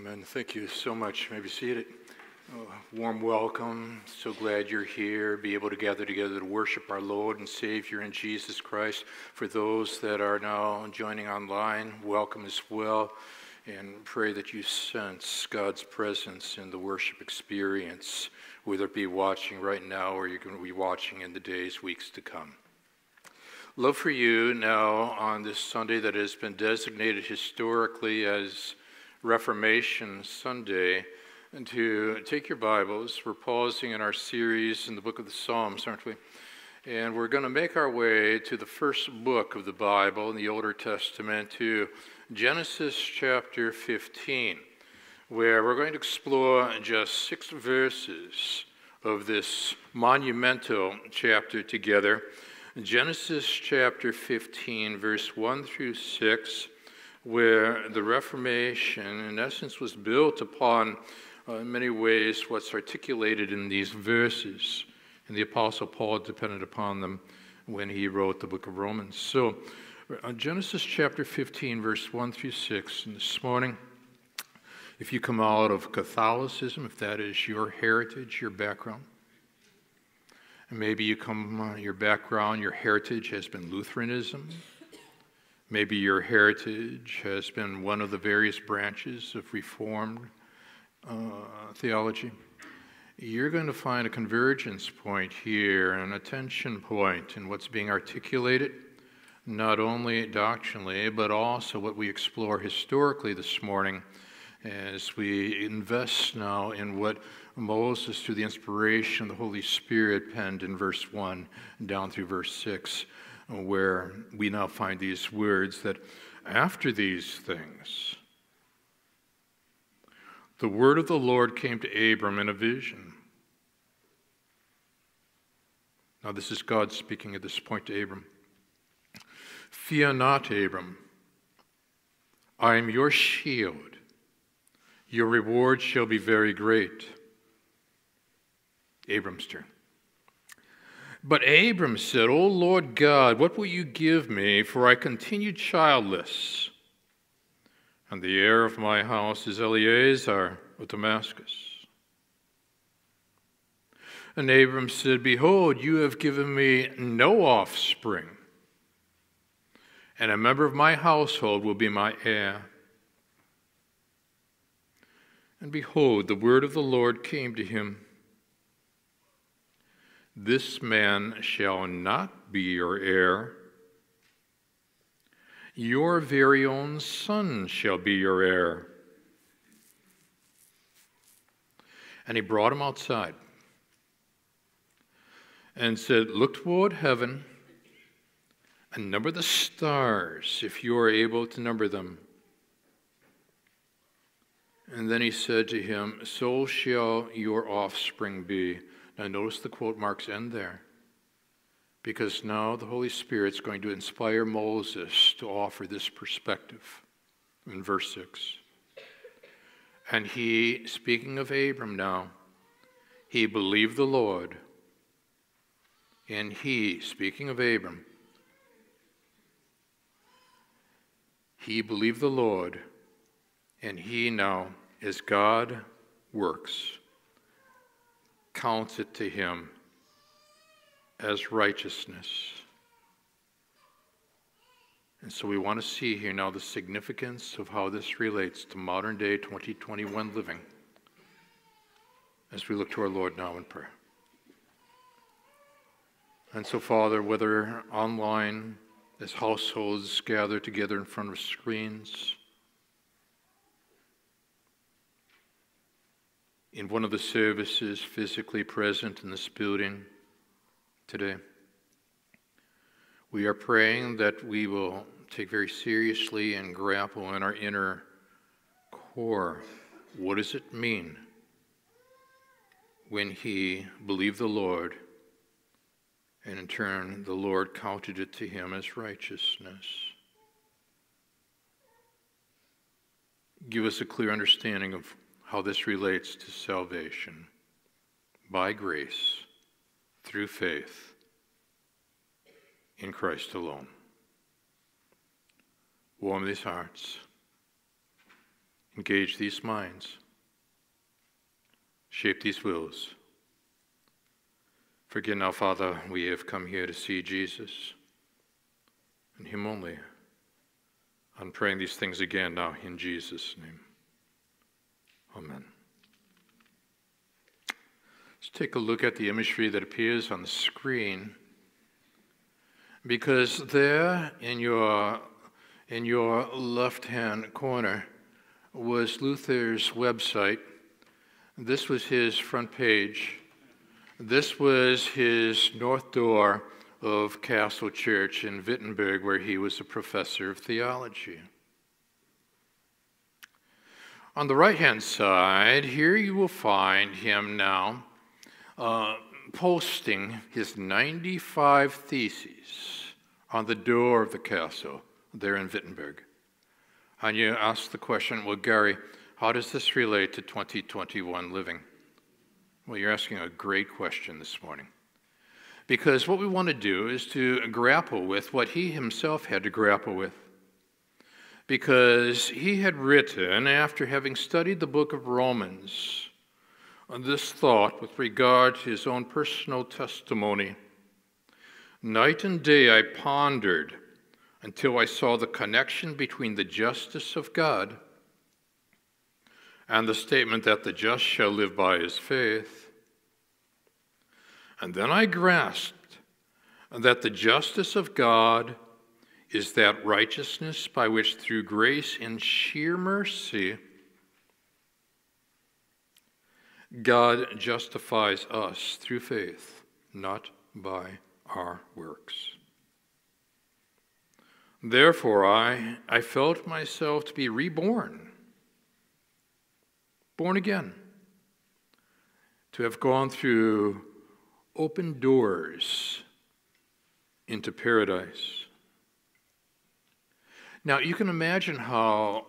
Amen. Thank you so much. Maybe seated. Uh, warm welcome. So glad you're here. Be able to gather together to worship our Lord and Savior in Jesus Christ. For those that are now joining online, welcome as well. And pray that you sense God's presence in the worship experience, whether it be watching right now or you're going to be watching in the days, weeks to come. Love for you now on this Sunday that has been designated historically as Reformation Sunday and to take your Bibles. We're pausing in our series in the book of the Psalms, aren't we? And we're going to make our way to the first book of the Bible in the Older Testament, to Genesis chapter 15, where we're going to explore just six verses of this monumental chapter together. Genesis chapter 15, verse 1 through 6, where the Reformation, in essence, was built upon uh, in many ways what's articulated in these verses. And the Apostle Paul depended upon them when he wrote the book of Romans. So, uh, Genesis chapter 15, verse 1 through 6, and this morning, if you come out of Catholicism, if that is your heritage, your background, and maybe you come, uh, your background, your heritage has been Lutheranism. Maybe your heritage has been one of the various branches of Reformed uh, theology, you're going to find a convergence point here, an attention point in what's being articulated, not only doctrinally, but also what we explore historically this morning as we invest now in what Moses, through the inspiration of the Holy Spirit, penned in verse 1 down through verse 6, where we now find these words that after these things, the word of the Lord came to Abram in a vision. Now, this is God speaking at this point to Abram. Fear not, Abram. I am your shield. Your reward shall be very great. Abram's turn. But Abram said, O Lord God, what will you give me? For I continue childless and the heir of my house is Eliezer of Damascus. And Abram said, Behold, you have given me no offspring, and a member of my household will be my heir. And behold, the word of the Lord came to him This man shall not be your heir your very own son shall be your heir. And he brought him outside and said, Look toward heaven and number the stars if you are able to number them. And then he said to him, So shall your offspring be. Now, notice the quote marks end there because now the Holy Spirit's going to inspire Moses to offer this perspective in verse 6. And he, speaking of Abram now, he believed the Lord. And he, speaking of Abram, he believed the Lord, and he now, as God works, counts it to him as righteousness. And so we want to see here now the significance of how this relates to modern day 2021 living as we look to our Lord now in prayer. And so, Father, whether online, as households gather together in front of screens, in one of the services physically present in this building, today. We are praying that we will take very seriously and grapple in our inner core what does it mean when he believed the Lord and in turn the Lord counted it to him as righteousness? Give us a clear understanding of how this relates to salvation by grace through faith in Christ alone. Warm these hearts. engage these minds, shape these wills. Forgive now, Father, we have come here to see Jesus and Him only. I'm praying these things again now in Jesus' name. Amen. Let's take a look at the imagery that appears on the screen. Because there in your, in your left hand corner was Luther's website. This was his front page. This was his north door of Castle Church in Wittenberg, where he was a professor of theology. On the right hand side, here you will find him now uh, posting his 95 theses on the door of the castle there in Wittenberg. And you ask the question, well, Gary, how does this relate to 2021 living? Well, you're asking a great question this morning. Because what we want to do is to grapple with what he himself had to grapple with. Because he had written, after having studied the book of Romans, on this thought with regard to his own personal testimony. Night and day I pondered until I saw the connection between the justice of God and the statement that the just shall live by his faith. And then I grasped that the justice of God is that righteousness by which, through grace and sheer mercy, God justifies us through faith, not by our works. Therefore, I, I felt myself to be reborn, born again, to have gone through open doors into paradise. Now, you can imagine how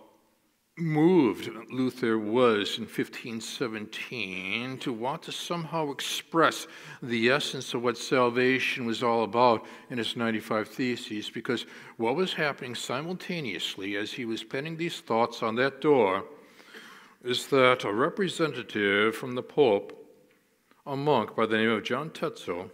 moved Luther was in 1517 to want to somehow express the essence of what salvation was all about in his 95 Theses, because what was happening simultaneously as he was penning these thoughts on that door is that a representative from the Pope, a monk by the name of John Tetzel,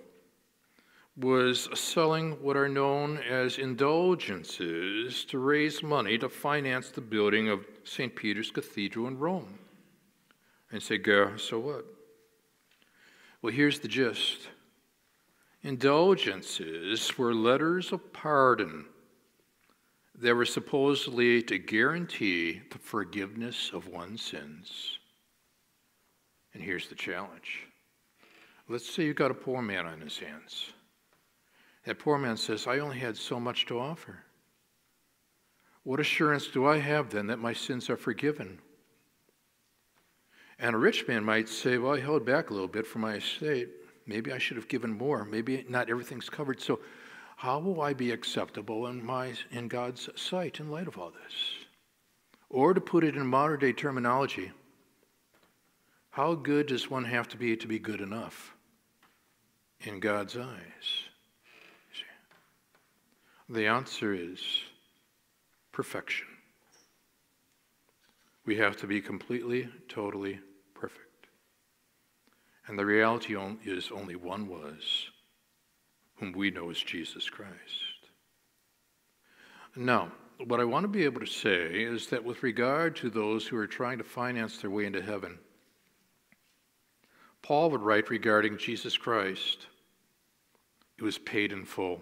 was selling what are known as indulgences to raise money to finance the building of St. Peter's Cathedral in Rome. And say, Gar, so what? Well, here's the gist indulgences were letters of pardon that were supposedly to guarantee the forgiveness of one's sins. And here's the challenge. Let's say you've got a poor man on his hands. That poor man says, I only had so much to offer. What assurance do I have then that my sins are forgiven? And a rich man might say, Well, I held back a little bit for my estate. Maybe I should have given more. Maybe not everything's covered. So, how will I be acceptable in, my, in God's sight in light of all this? Or to put it in modern day terminology, how good does one have to be to be good enough in God's eyes? The answer is perfection. We have to be completely, totally perfect. And the reality is only one was, whom we know as Jesus Christ. Now, what I want to be able to say is that with regard to those who are trying to finance their way into heaven, Paul would write regarding Jesus Christ, it was paid in full.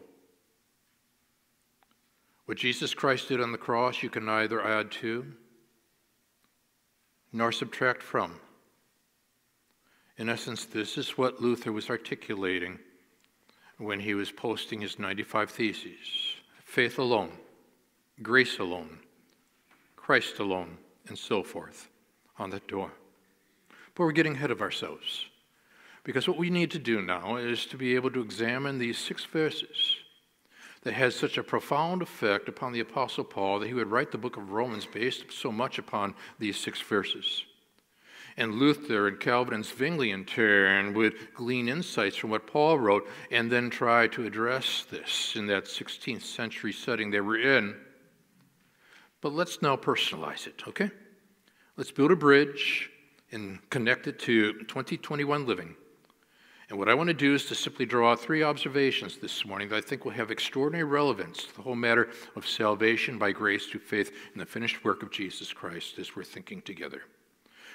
What Jesus Christ did on the cross, you can neither add to nor subtract from. In essence, this is what Luther was articulating when he was posting his 95 Theses faith alone, grace alone, Christ alone, and so forth on that door. But we're getting ahead of ourselves. Because what we need to do now is to be able to examine these six verses that had such a profound effect upon the Apostle Paul that he would write the book of Romans based so much upon these six verses. And Luther and Calvin and Zwingli, in turn, would glean insights from what Paul wrote and then try to address this in that 16th century setting they were in. But let's now personalize it, okay? Let's build a bridge and connect it to 2021 living. And what I want to do is to simply draw out three observations this morning that I think will have extraordinary relevance to the whole matter of salvation by grace through faith in the finished work of Jesus Christ as we're thinking together.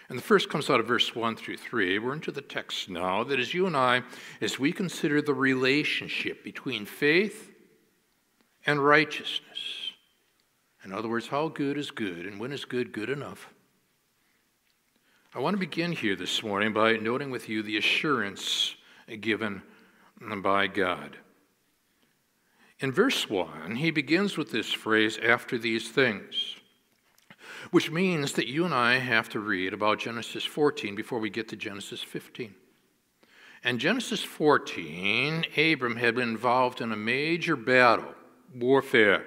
And the first comes out of verse 1 through 3. We're into the text now that as you and I, as we consider the relationship between faith and righteousness, in other words, how good is good and when is good good enough? I want to begin here this morning by noting with you the assurance given by God. In verse 1, he begins with this phrase, after these things, which means that you and I have to read about Genesis 14 before we get to Genesis 15. And Genesis 14, Abram had been involved in a major battle, warfare.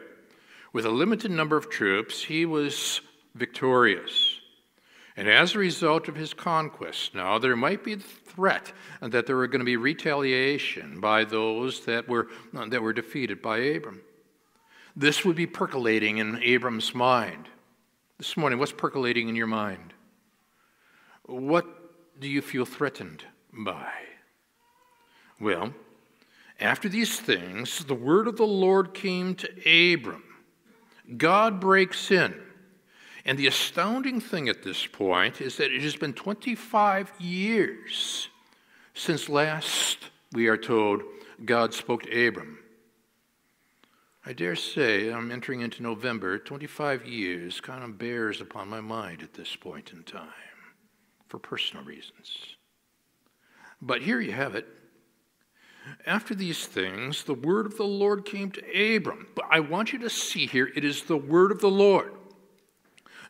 With a limited number of troops, he was victorious. And as a result of his conquest, now there might be the threat that there were going to be retaliation by those that were, that were defeated by Abram. This would be percolating in Abram's mind. This morning, what's percolating in your mind? What do you feel threatened by? Well, after these things, the word of the Lord came to Abram. God breaks in and the astounding thing at this point is that it has been 25 years since last, we are told, God spoke to Abram. I dare say I'm entering into November, 25 years kind of bears upon my mind at this point in time for personal reasons. But here you have it. After these things, the word of the Lord came to Abram. But I want you to see here, it is the word of the Lord.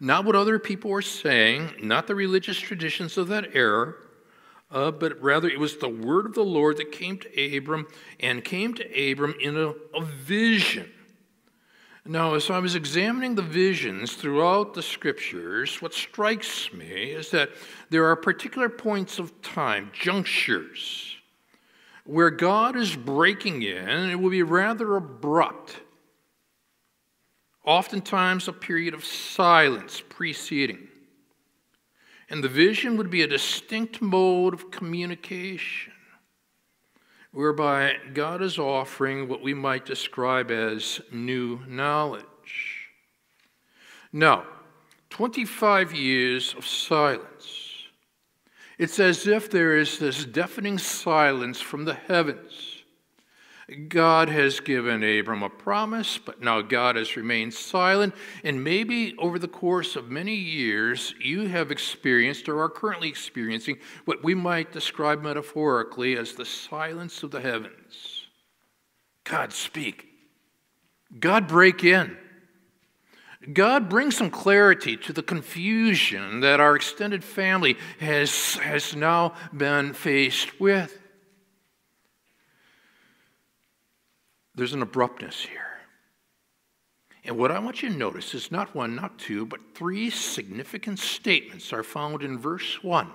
Not what other people were saying, not the religious traditions of that era, uh, but rather it was the word of the Lord that came to Abram and came to Abram in a, a vision. Now, as I was examining the visions throughout the scriptures, what strikes me is that there are particular points of time, junctures, where God is breaking in, it will be rather abrupt oftentimes a period of silence preceding. And the vision would be a distinct mode of communication whereby God is offering what we might describe as new knowledge. Now, 25 years of silence. It's as if there is this deafening silence from the heavens God has given Abram a promise, but now God has remained silent. And maybe over the course of many years, you have experienced or are currently experiencing what we might describe metaphorically as the silence of the heavens. God, speak. God, break in. God, bring some clarity to the confusion that our extended family has, has now been faced with. There's an abruptness here. And what I want you to notice is not one, not two, but three significant statements are found in verse 1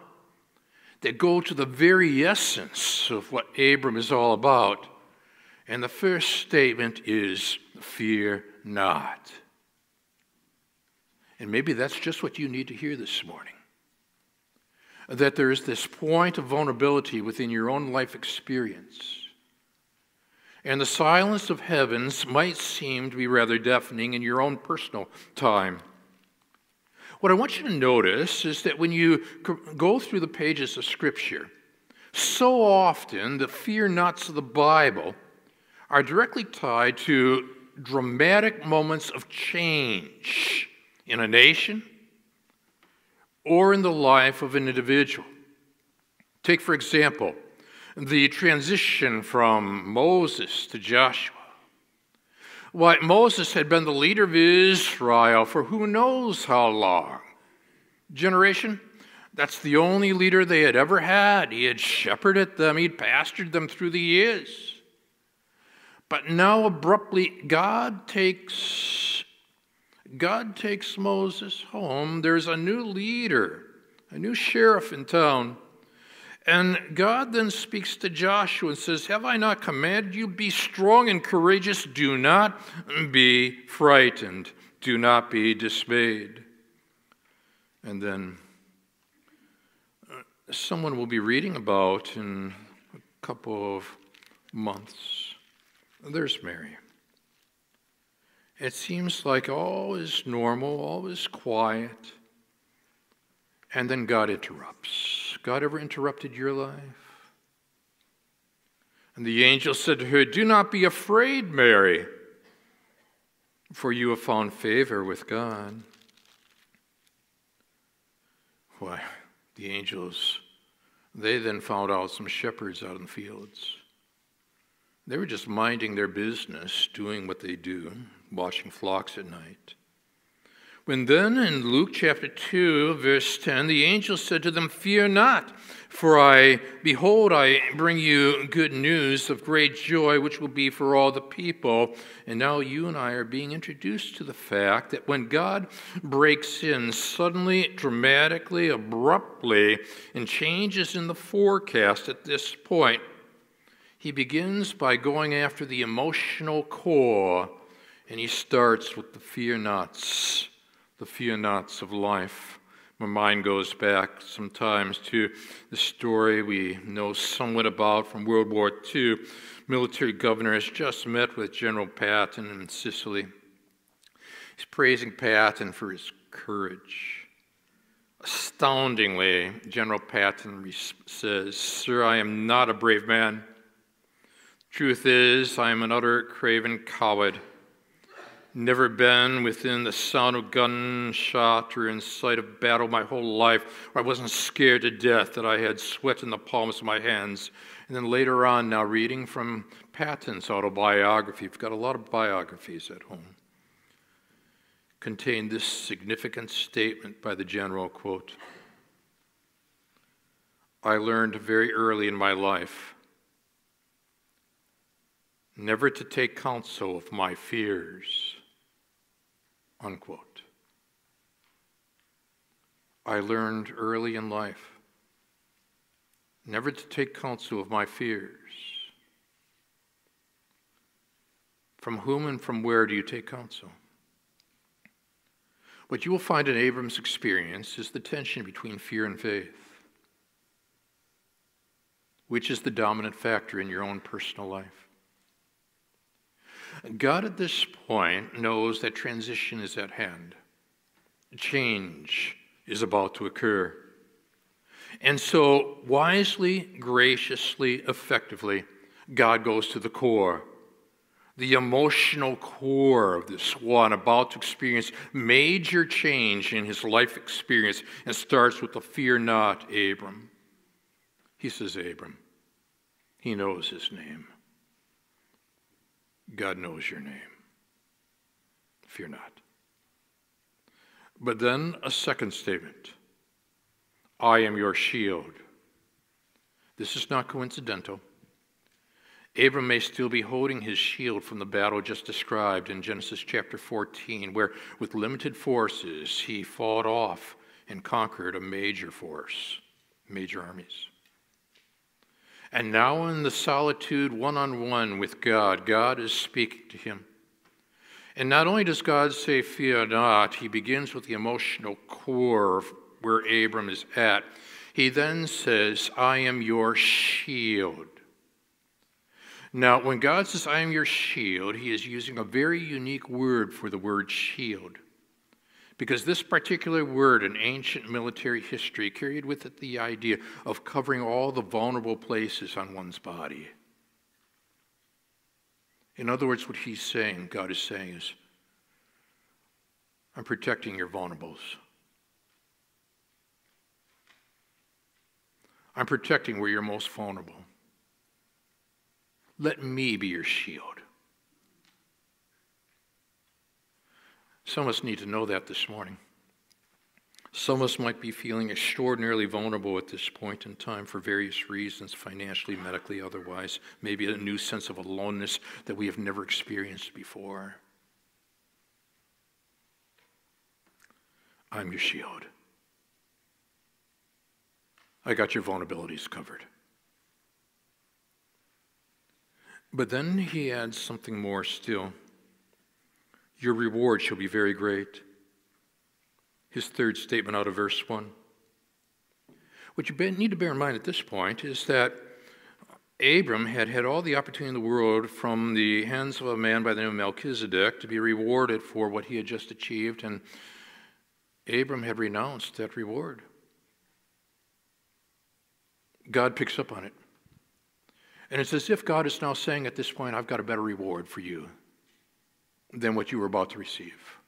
that go to the very essence of what Abram is all about. And the first statement is, Fear not. And maybe that's just what you need to hear this morning. That there's this point of vulnerability within your own life experience and the silence of heavens might seem to be rather deafening in your own personal time. What I want you to notice is that when you go through the pages of Scripture, so often the fear nots of the Bible are directly tied to dramatic moments of change in a nation or in the life of an individual. Take, for example, the transition from Moses to Joshua. Why, Moses had been the leader of Israel for who knows how long. Generation? That's the only leader they had ever had. He had shepherded them, he'd pastored them through the years. But now abruptly, God takes God takes Moses home. There's a new leader, a new sheriff in town. And God then speaks to Joshua and says, Have I not commanded you? Be strong and courageous. Do not be frightened. Do not be dismayed. And then uh, someone will be reading about in a couple of months. There's Mary. It seems like all is normal, all is quiet. And then God interrupts. God ever interrupted your life? And the angel said to her, Do not be afraid, Mary, for you have found favor with God. Why, the angels, they then found out some shepherds out in the fields. They were just minding their business, doing what they do, watching flocks at night. When then in Luke chapter 2, verse 10, the angel said to them, Fear not, for I, behold, I bring you good news of great joy, which will be for all the people. And now you and I are being introduced to the fact that when God breaks in suddenly, dramatically, abruptly, and changes in the forecast at this point, he begins by going after the emotional core, and he starts with the fear nots the fear nots of life. My mind goes back sometimes to the story we know somewhat about from World War II. Military governor has just met with General Patton in Sicily. He's praising Patton for his courage. Astoundingly, General Patton says, Sir, I am not a brave man. Truth is, I am an utter craven coward never been within the sound of gunshot or in sight of battle my whole life where I wasn't scared to death that I had sweat in the palms of my hands. And then later on, now reading from Patton's autobiography, we've got a lot of biographies at home, contained this significant statement by the general quote, I learned very early in my life never to take counsel of my fears Unquote. I learned early in life never to take counsel of my fears. From whom and from where do you take counsel? What you will find in Abram's experience is the tension between fear and faith. Which is the dominant factor in your own personal life? God at this point knows that transition is at hand. Change is about to occur. And so, wisely, graciously, effectively, God goes to the core, the emotional core of this one about to experience major change in his life experience and starts with the fear not, Abram. He says, Abram. He knows his name. God knows your name. Fear not. But then a second statement I am your shield. This is not coincidental. Abram may still be holding his shield from the battle just described in Genesis chapter 14, where with limited forces he fought off and conquered a major force, major armies. And now, in the solitude one on one with God, God is speaking to him. And not only does God say, Fear not, he begins with the emotional core of where Abram is at. He then says, I am your shield. Now, when God says, I am your shield, he is using a very unique word for the word shield. Because this particular word in ancient military history carried with it the idea of covering all the vulnerable places on one's body. In other words, what he's saying, God is saying, is I'm protecting your vulnerables. I'm protecting where you're most vulnerable. Let me be your shield. Some of us need to know that this morning. Some of us might be feeling extraordinarily vulnerable at this point in time for various reasons, financially, medically, otherwise. Maybe a new sense of aloneness that we have never experienced before. I'm your shield. I got your vulnerabilities covered. But then he adds something more still. Your reward shall be very great. his third statement out of verse 1. What you need to bear in mind at this point is that Abram had had all the opportunity in the world from the hands of a man by the name of Melchizedek to be rewarded for what he had just achieved, and Abram had renounced that reward. God picks up on it. And it's as if God is now saying at this point, I've got a better reward for you than what you were about to receive.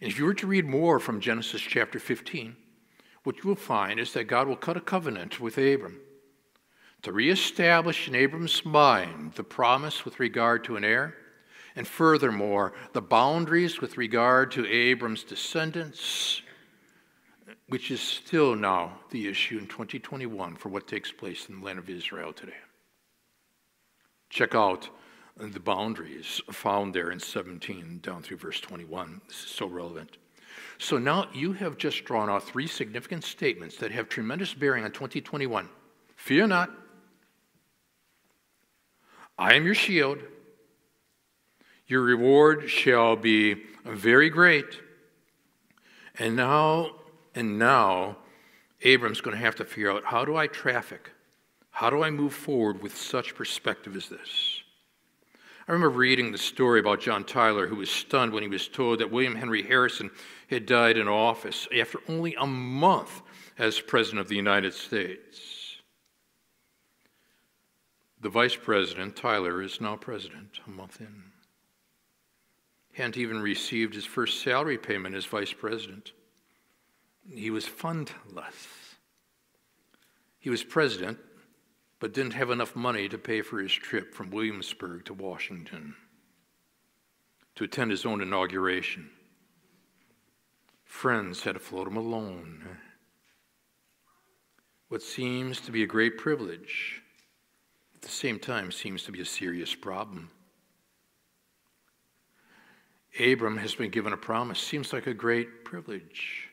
And if you were to read more from Genesis chapter 15, what you will find is that God will cut a covenant with Abram to reestablish in Abram's mind the promise with regard to an heir, and furthermore, the boundaries with regard to Abram's descendants, which is still now the issue in 2021 for what takes place in the land of Israel today. Check out the boundaries found there in 17 down through verse 21. This is so relevant. So now you have just drawn out three significant statements that have tremendous bearing on 2021. Fear not. I am your shield. Your reward shall be very great. And now, and now, Abram's going to have to figure out how do I traffic? How do I move forward with such perspective as this? I remember reading the story about John Tyler, who was stunned when he was told that William Henry Harrison had died in office after only a month as President of the United States. The Vice President, Tyler, is now President a month in. Hadn't even received his first salary payment as Vice President. He was fundless. He was President, but didn't have enough money to pay for his trip from Williamsburg to Washington to attend his own inauguration. Friends had to float him alone. What seems to be a great privilege, at the same time, seems to be a serious problem. Abram has been given a promise, seems like a great privilege.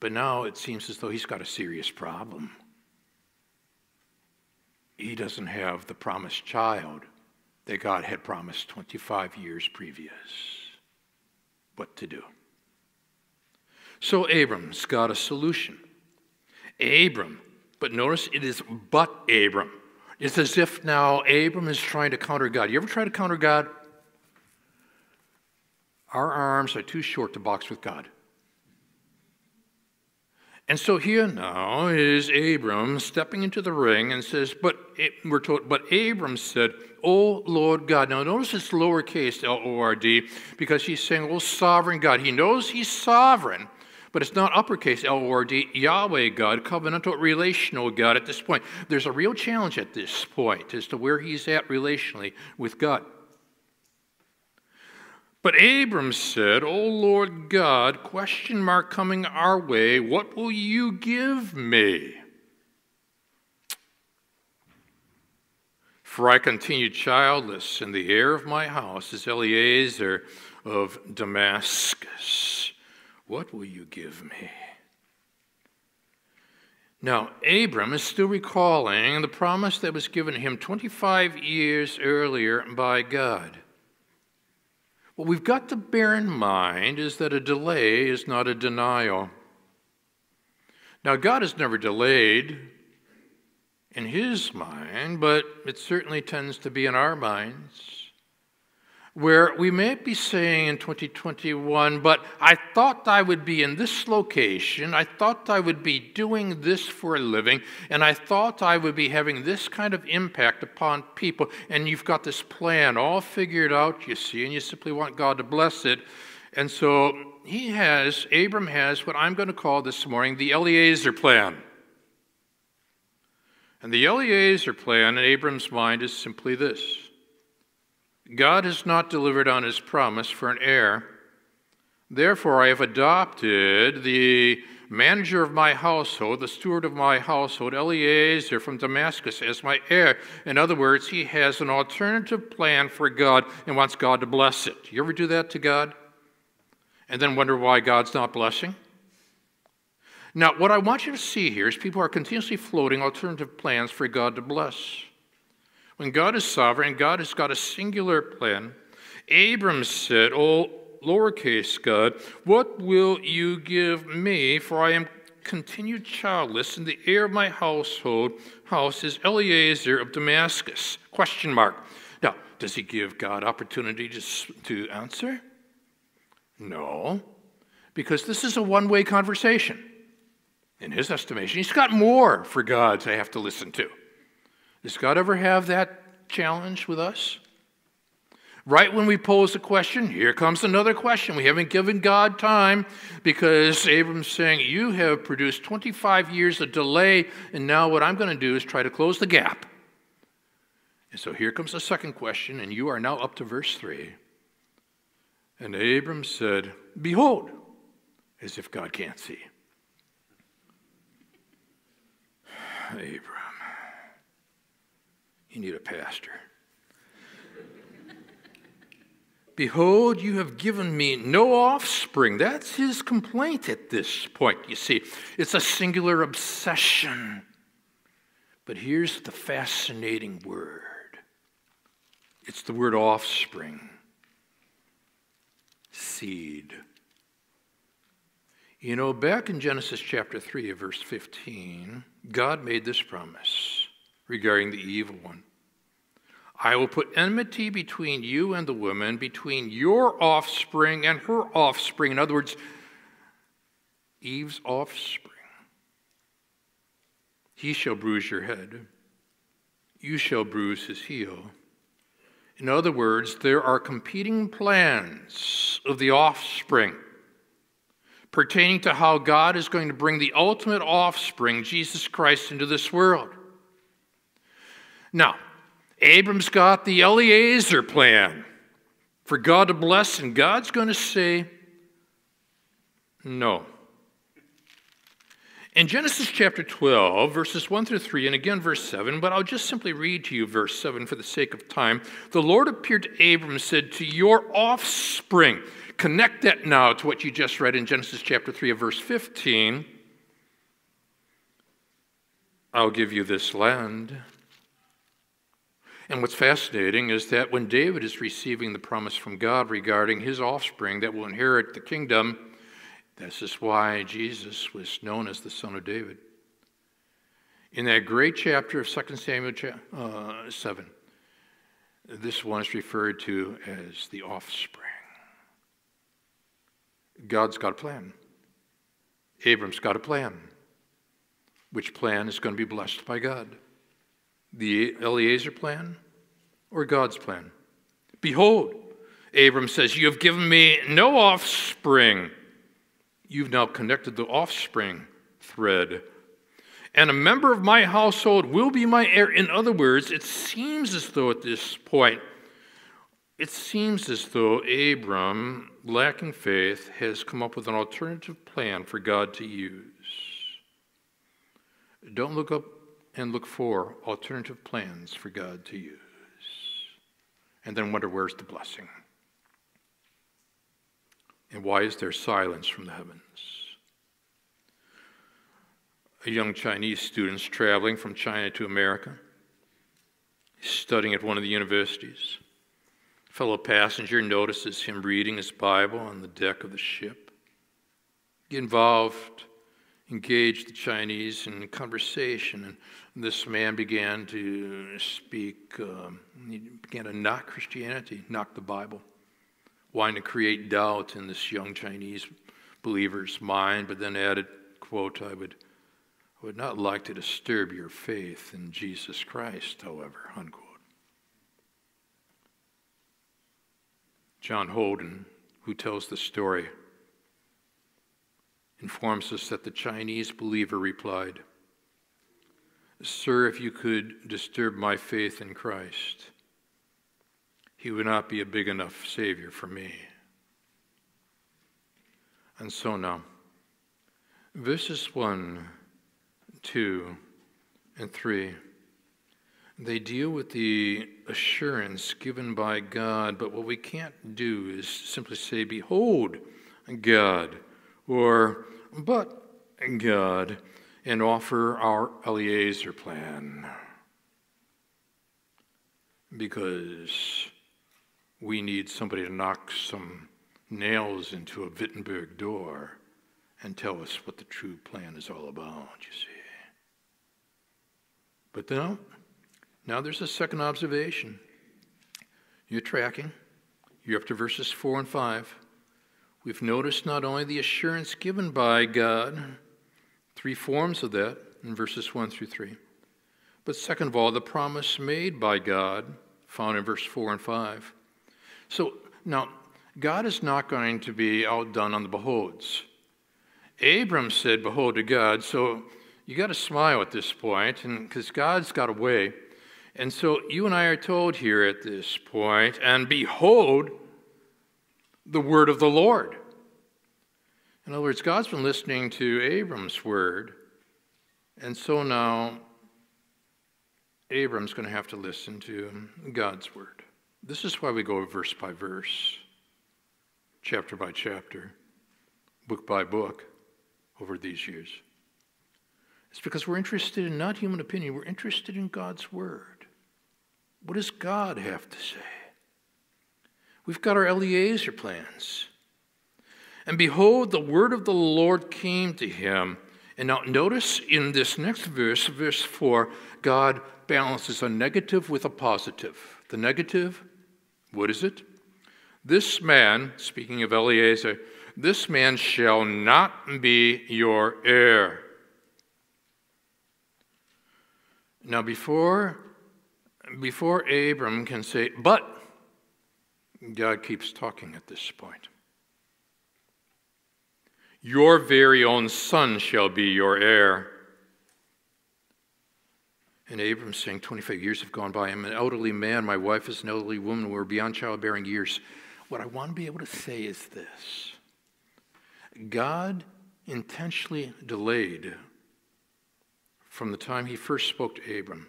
But now it seems as though he's got a serious problem he doesn't have the promised child that God had promised 25 years previous. What to do? So Abram's got a solution. Abram, but notice it is but Abram. It's as if now Abram is trying to counter God. You ever try to counter God? Our arms are too short to box with God. And so here now is Abram stepping into the ring and says, but we're told, but Abram said, Oh Lord God. Now notice it's lowercase L O R D because he's saying, Oh sovereign God. He knows he's sovereign, but it's not uppercase L O R D, Yahweh God, covenantal relational God at this point. There's a real challenge at this point as to where he's at relationally with God. But Abram said, O Lord God, question mark coming our way, what will you give me? For I continue childless, and the heir of my house is Eliezer of Damascus. What will you give me? Now, Abram is still recalling the promise that was given him 25 years earlier by God. What we've got to bear in mind is that a delay is not a denial. Now, God has never delayed in His mind, but it certainly tends to be in our minds where we may be saying in 2021, but I thought I would be in this location, I thought I would be doing this for a living, and I thought I would be having this kind of impact upon people, and you've got this plan all figured out, you see, and you simply want God to bless it. And so he has, Abram has what I'm going to call this morning the Eliezer plan. And the Eliezer plan in Abram's mind is simply this God has not delivered on his promise for an heir. Therefore, I have adopted the manager of my household, the steward of my household, Eliezer from Damascus, as my heir. In other words, he has an alternative plan for God and wants God to bless it. You ever do that to God? And then wonder why God's not blessing? Now, what I want you to see here is people are continuously floating alternative plans for God to bless. When God is sovereign, God has got a singular plan. Abram said, Oh lowercase God, what will you give me? For I am continued childless, and the heir of my household house is Eliezer of Damascus. Question mark. Now, does he give God opportunity to, to answer? No, because this is a one way conversation. In his estimation, he's got more for God to have to listen to. Does God ever have that challenge with us? Right when we pose a question, here comes another question. We haven't given God time because Abram's saying, You have produced 25 years of delay, and now what I'm going to do is try to close the gap. And so here comes the second question, and you are now up to verse 3. And Abram said, Behold, as if God can't see. Abram, you need a pastor. Behold, you have given me no offspring. That's his complaint at this point, you see. It's a singular obsession. But here's the fascinating word it's the word offspring, seed. You know, back in Genesis chapter 3, verse 15, God made this promise regarding the evil one. I will put enmity between you and the woman, between your offspring and her offspring. In other words, Eve's offspring. He shall bruise your head, you shall bruise his heel. In other words, there are competing plans of the offspring pertaining to how God is going to bring the ultimate offspring, Jesus Christ, into this world. Now, Abram's got the Eliezer plan for God to bless, and God's going to say no. In Genesis chapter 12, verses 1 through 3, and again verse 7, but I'll just simply read to you verse 7 for the sake of time. The Lord appeared to Abram and said, To your offspring, connect that now to what you just read in Genesis chapter 3 of verse 15. I'll give you this land. And what's fascinating is that when David is receiving the promise from God regarding his offspring that will inherit the kingdom, this is why Jesus was known as the Son of David. In that great chapter of 2 Samuel uh, 7, this one is referred to as the offspring. God's got a plan. Abram's got a plan. Which plan is going to be blessed by God? The Eliezer plan or God's plan? Behold, Abram says, You have given me no offspring. You've now connected the offspring thread. And a member of my household will be my heir. In other words, it seems as though at this point, it seems as though Abram, lacking faith, has come up with an alternative plan for God to use. Don't look up and look for alternative plans for God to use. And then wonder where's the blessing? And why is there silence from the heavens? A young Chinese student traveling from China to America, studying at one of the universities. A fellow passenger notices him reading his Bible on the deck of the ship. Get involved engaged the Chinese in conversation, and this man began to speak, um, he began to knock Christianity, knock the Bible, wanting to create doubt in this young Chinese believer's mind, but then added, quote, I would, I would not like to disturb your faith in Jesus Christ, however, unquote. John Holden, who tells the story, informs us that the Chinese believer replied, Sir, if you could disturb my faith in Christ, he would not be a big enough Savior for me. And so now, verses 1, 2, and 3, they deal with the assurance given by God, but what we can't do is simply say, Behold, God, or but God and offer our Eliezer plan because we need somebody to knock some nails into a Wittenberg door and tell us what the true plan is all about, you see. But now, now there's a second observation. You're tracking. You're up to verses 4 and 5. We've noticed not only the assurance given by God, three forms of that in verses 1 through 3, but second of all, the promise made by God, found in verse 4 and 5. So now, God is not going to be outdone on the beholds. Abram said, Behold to God. So you got to smile at this point, and because God's got a way. And so you and I are told here at this point, and behold the word of the Lord. In other words, God's been listening to Abram's word, and so now Abram's going to have to listen to God's word. This is why we go verse by verse, chapter by chapter, book by book over these years. It's because we're interested in not human opinion, we're interested in God's word. What does God have to say? We've got our Eliezer plans. And behold, the word of the Lord came to him. And now notice in this next verse, verse 4, God balances a negative with a positive. The negative, what is it? This man, speaking of Eliezer, this man shall not be your heir. Now, before, before Abram can say, but, God keeps talking at this point. Your very own son shall be your heir. And Abram's saying, 25 years have gone by. I'm an elderly man. My wife is an elderly woman. We're beyond childbearing years. What I want to be able to say is this God intentionally delayed from the time he first spoke to Abram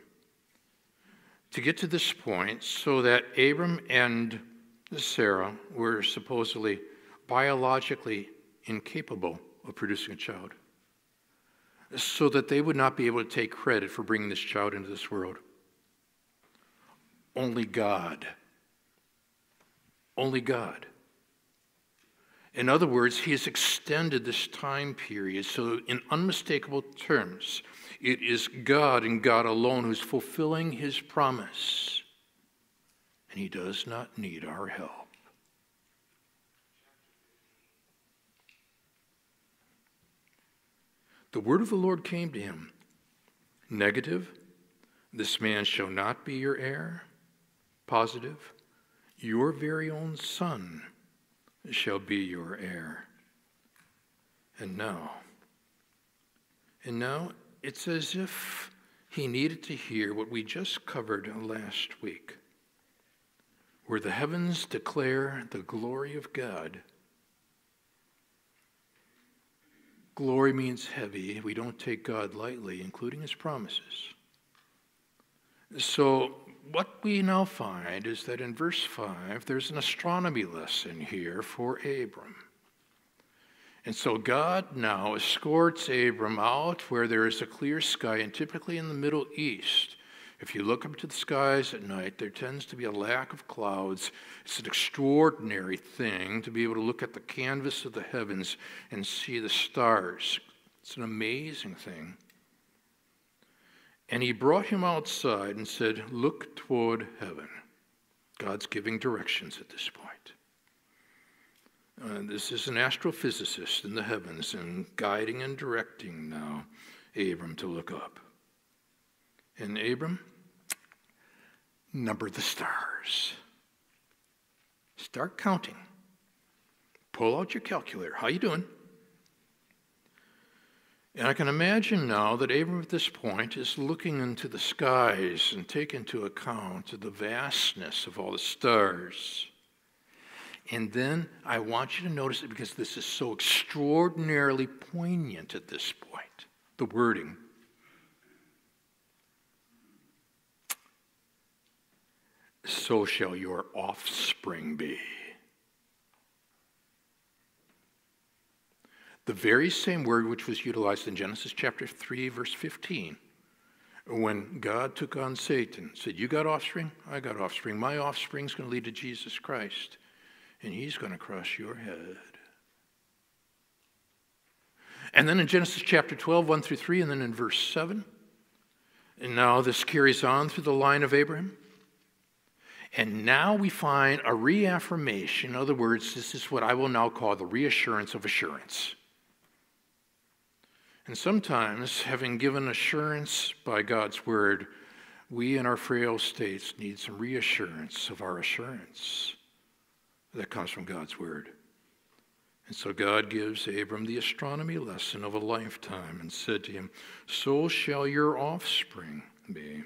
to get to this point so that Abram and Sarah were supposedly biologically incapable of producing a child, so that they would not be able to take credit for bringing this child into this world. Only God. Only God. In other words, he has extended this time period so, in unmistakable terms, it is God and God alone who's fulfilling his promise. And he does not need our help. The word of the Lord came to him. Negative, this man shall not be your heir. Positive, your very own son shall be your heir. And now, and now it's as if he needed to hear what we just covered last week, where the heavens declare the glory of God. Glory means heavy. We don't take God lightly, including his promises. So what we now find is that in verse 5, there's an astronomy lesson here for Abram. And so God now escorts Abram out where there is a clear sky, and typically in the Middle East, if you look up to the skies at night, there tends to be a lack of clouds. It's an extraordinary thing to be able to look at the canvas of the heavens and see the stars. It's an amazing thing. And he brought him outside and said, Look toward heaven. God's giving directions at this point. Uh, this is an astrophysicist in the heavens and guiding and directing now Abram to look up. And Abram, number the stars. Start counting. Pull out your calculator. How you doing? And I can imagine now that Abram at this point is looking into the skies and taking into account the vastness of all the stars. And then I want you to notice it because this is so extraordinarily poignant at this point the wording. So shall your offspring be. The very same word which was utilized in Genesis chapter 3, verse 15, when God took on Satan, said, You got offspring? I got offspring. My offspring's going to lead to Jesus Christ. and he's going to crush your head. And then in Genesis chapter 12, 1 through 3, and then in verse 7, and now this carries on through the line of Abraham. And now we find a reaffirmation. In other words, this is what I will now call the reassurance of assurance. And sometimes, having given assurance by God's word, we in our frail states need some reassurance of our assurance that comes from God's word. And so God gives Abram the astronomy lesson of a lifetime and said to him, So shall your offspring be.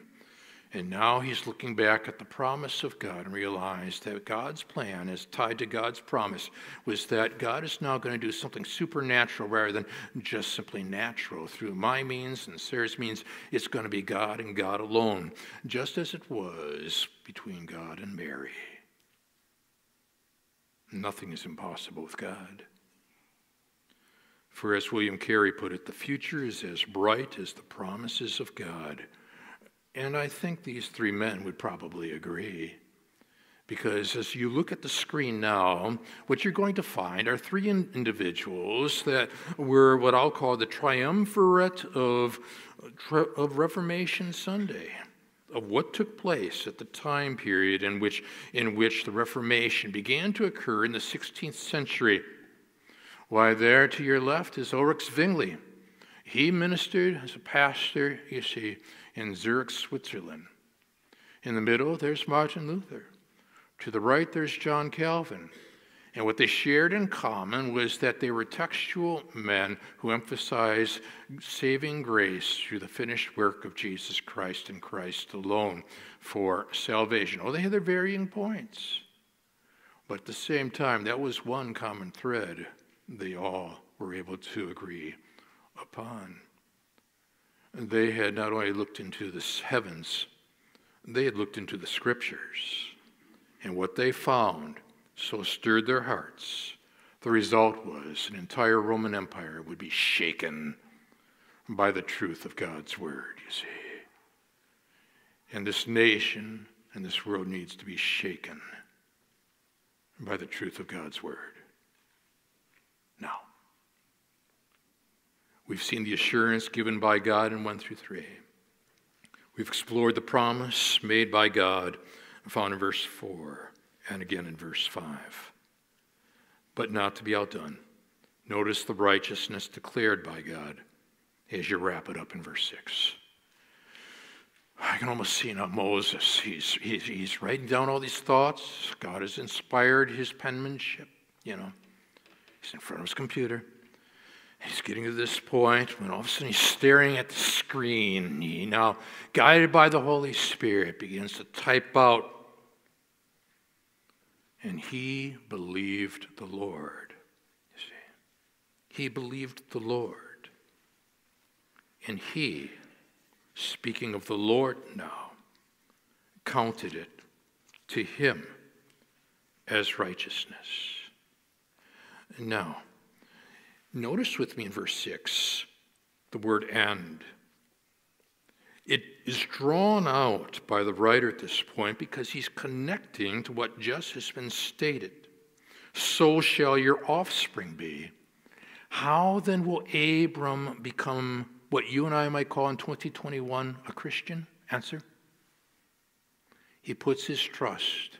And now he's looking back at the promise of God and realized that God's plan is tied to God's promise was that God is now going to do something supernatural rather than just simply natural. Through my means and Sarah's means, it's going to be God and God alone, just as it was between God and Mary. Nothing is impossible with God. For as William Carey put it, the future is as bright as the promises of God. And I think these three men would probably agree. Because as you look at the screen now, what you're going to find are three in- individuals that were what I'll call the triumvirate of, of Reformation Sunday of what took place at the time period in which, in which the Reformation began to occur in the 16th century. Why, there to your left is Ulrich Zwingli. He ministered as a pastor, you see, in Zurich, Switzerland. In the middle, there's Martin Luther. To the right, there's John Calvin. And what they shared in common was that they were textual men who emphasized saving grace through the finished work of Jesus Christ and Christ alone for salvation. Oh, they had their varying points. But at the same time, that was one common thread they all were able to agree upon. They had not only looked into the heavens, they had looked into the scriptures. And what they found so stirred their hearts. The result was an entire Roman Empire would be shaken by the truth of God's word, you see. And this nation and this world needs to be shaken by the truth of God's word. Now, we've seen the assurance given by God in 1 through 3. We've explored the promise made by God found in verse 4 and again in verse 5. But not to be outdone. Notice the righteousness declared by God as you wrap it up in verse 6. I can almost see now Moses. He's, he's, he's writing down all these thoughts. God has inspired his penmanship. You know, he's in front of his computer. He's getting to this point when all of a sudden he's staring at the screen. He now, guided by the Holy Spirit, begins to type out and he believed the Lord. You see, he believed the Lord. And he, speaking of the Lord now, counted it to him as righteousness. Now, notice with me in verse 6 the word and. It is drawn out by the writer at this point because he's connecting to what just has been stated. So shall your offspring be. How then will Abram become what you and I might call in 2021 a Christian? Answer. He puts his trust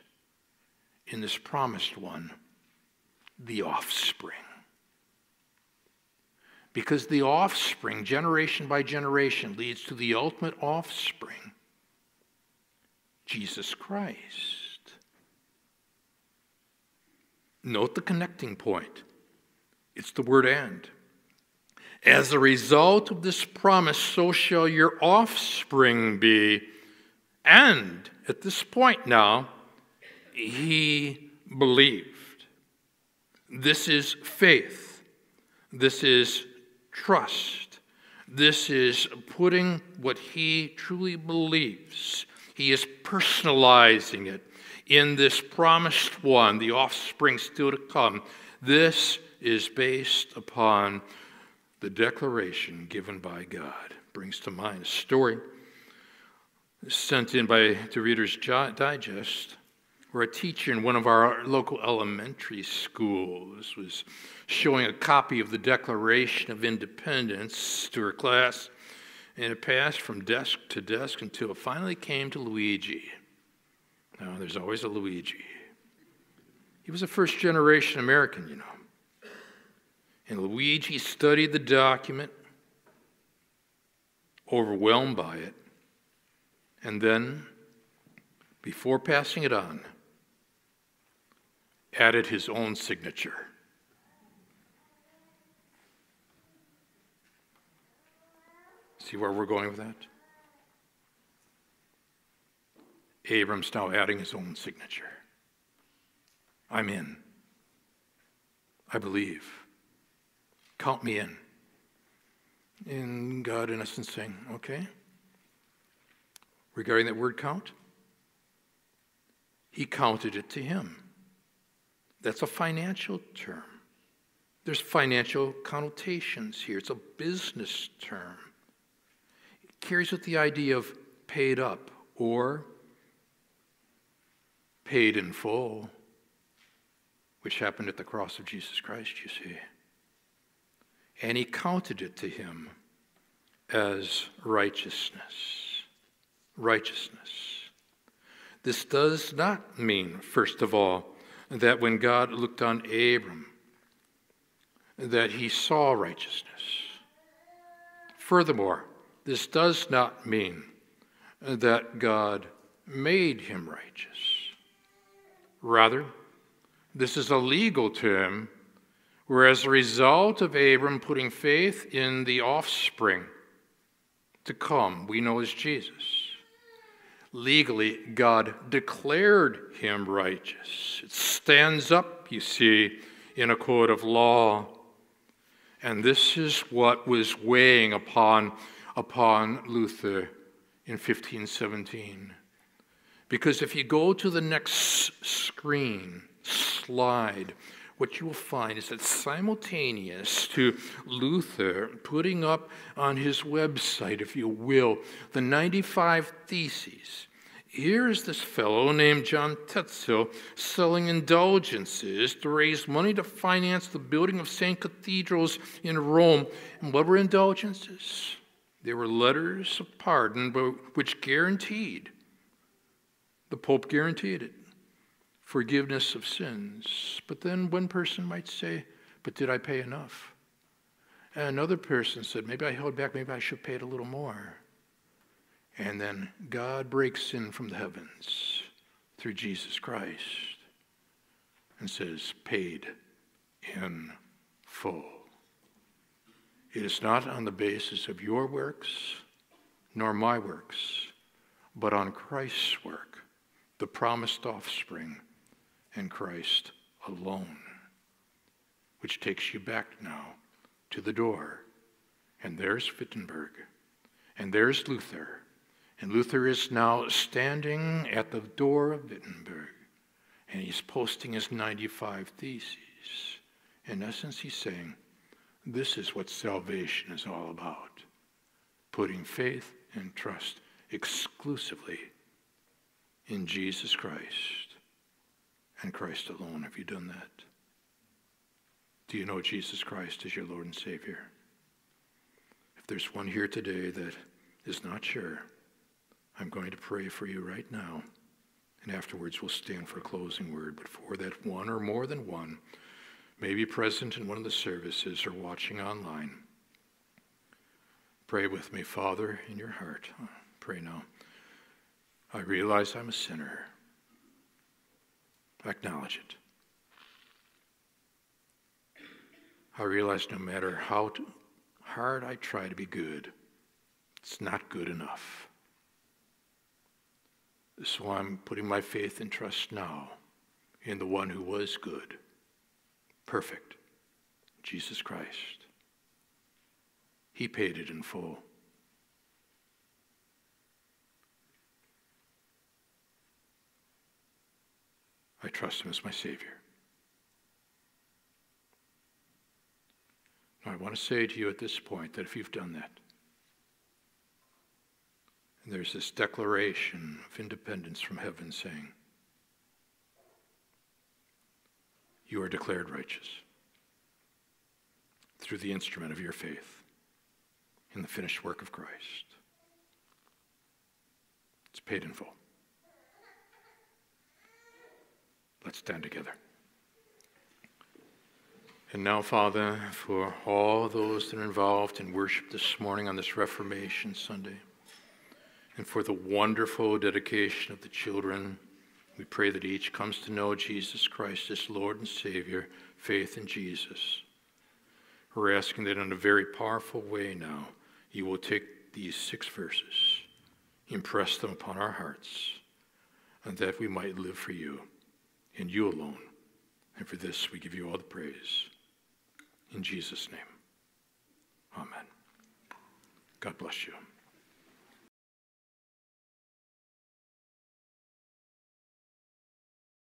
in this promised one, the offspring. Because the offspring, generation by generation, leads to the ultimate offspring, Jesus Christ. Note the connecting point it's the word and. As a result of this promise, so shall your offspring be. And at this point now, he believed. This is faith. This is trust. This is putting what he truly believes, he is personalizing it in this promised one, the offspring still to come. This is based upon the declaration given by God. Brings to mind a story sent in by the Reader's Digest where a teacher in one of our local elementary schools was showing a copy of the Declaration of Independence to her class, and it passed from desk to desk until it finally came to Luigi. Now, there's always a Luigi. He was a first generation American, you know. And Luigi studied the document, overwhelmed by it, and then, before passing it on, added his own signature. See where we're going with that? Abram's now adding his own signature. I'm in. I believe. Count me in. In God, in essence, saying, okay. Regarding that word count, he counted it to him. That's a financial term. There's financial connotations here. It's a business term. It carries with the idea of paid up or paid in full, which happened at the cross of Jesus Christ, you see. And he counted it to him as righteousness. Righteousness. This does not mean, first of all, that when God looked on Abram, that he saw righteousness. Furthermore, this does not mean that God made him righteous. Rather, this is a legal term where, as a result of Abram putting faith in the offspring to come, we know as Jesus, legally, God declared him righteous. It stands up, you see, in a court of law. And this is what was weighing upon, upon Luther in 1517. Because if you go to the next screen, slide, what you will find is that simultaneous to Luther putting up on his website, if you will, the 95 Theses, here is this fellow named John Tetzel selling indulgences to raise money to finance the building of St. Cathedrals in Rome. And what were indulgences? They were letters of pardon which guaranteed, the Pope guaranteed it, forgiveness of sins. But then one person might say, But did I pay enough? And another person said, Maybe I held back, maybe I should pay it a little more. And then God breaks in from the heavens through Jesus Christ and says, Paid in full. It is not on the basis of your works nor my works, but on Christ's work, the promised offspring in Christ alone, which takes you back now to the door. And there's Wittenberg, and there's Luther. And Luther is now standing at the door of Wittenberg, and he's posting his 95 Theses. In essence, he's saying, This is what salvation is all about putting faith and trust exclusively in Jesus Christ and Christ alone. Have you done that? Do you know Jesus Christ as your Lord and Savior? If there's one here today that is not sure, I'm going to pray for you right now. And afterwards, we'll stand for a closing word. But for that one or more than one may be present in one of the services or watching online, pray with me, Father, in your heart. Pray now. I realize I'm a sinner. Acknowledge it. I realize no matter how hard I try to be good, it's not good enough. So I'm putting my faith and trust now in the one who was good, perfect, Jesus Christ. He paid it in full. I trust him as my Savior. Now, I want to say to you at this point that if you've done that, and there's this declaration of independence from heaven saying, you are declared righteous through the instrument of your faith in the finished work of Christ. It's paid in full. Let's stand together. And now, Father, for all those that are involved in worship this morning on this Reformation Sunday, and for the wonderful dedication of the children, we pray that each comes to know Jesus Christ as Lord and Savior, faith in Jesus. We're asking that in a very powerful way now, you will take these six verses, impress them upon our hearts, and that we might live for you and you alone. And for this, we give you all the praise. In Jesus' name, amen. God bless you.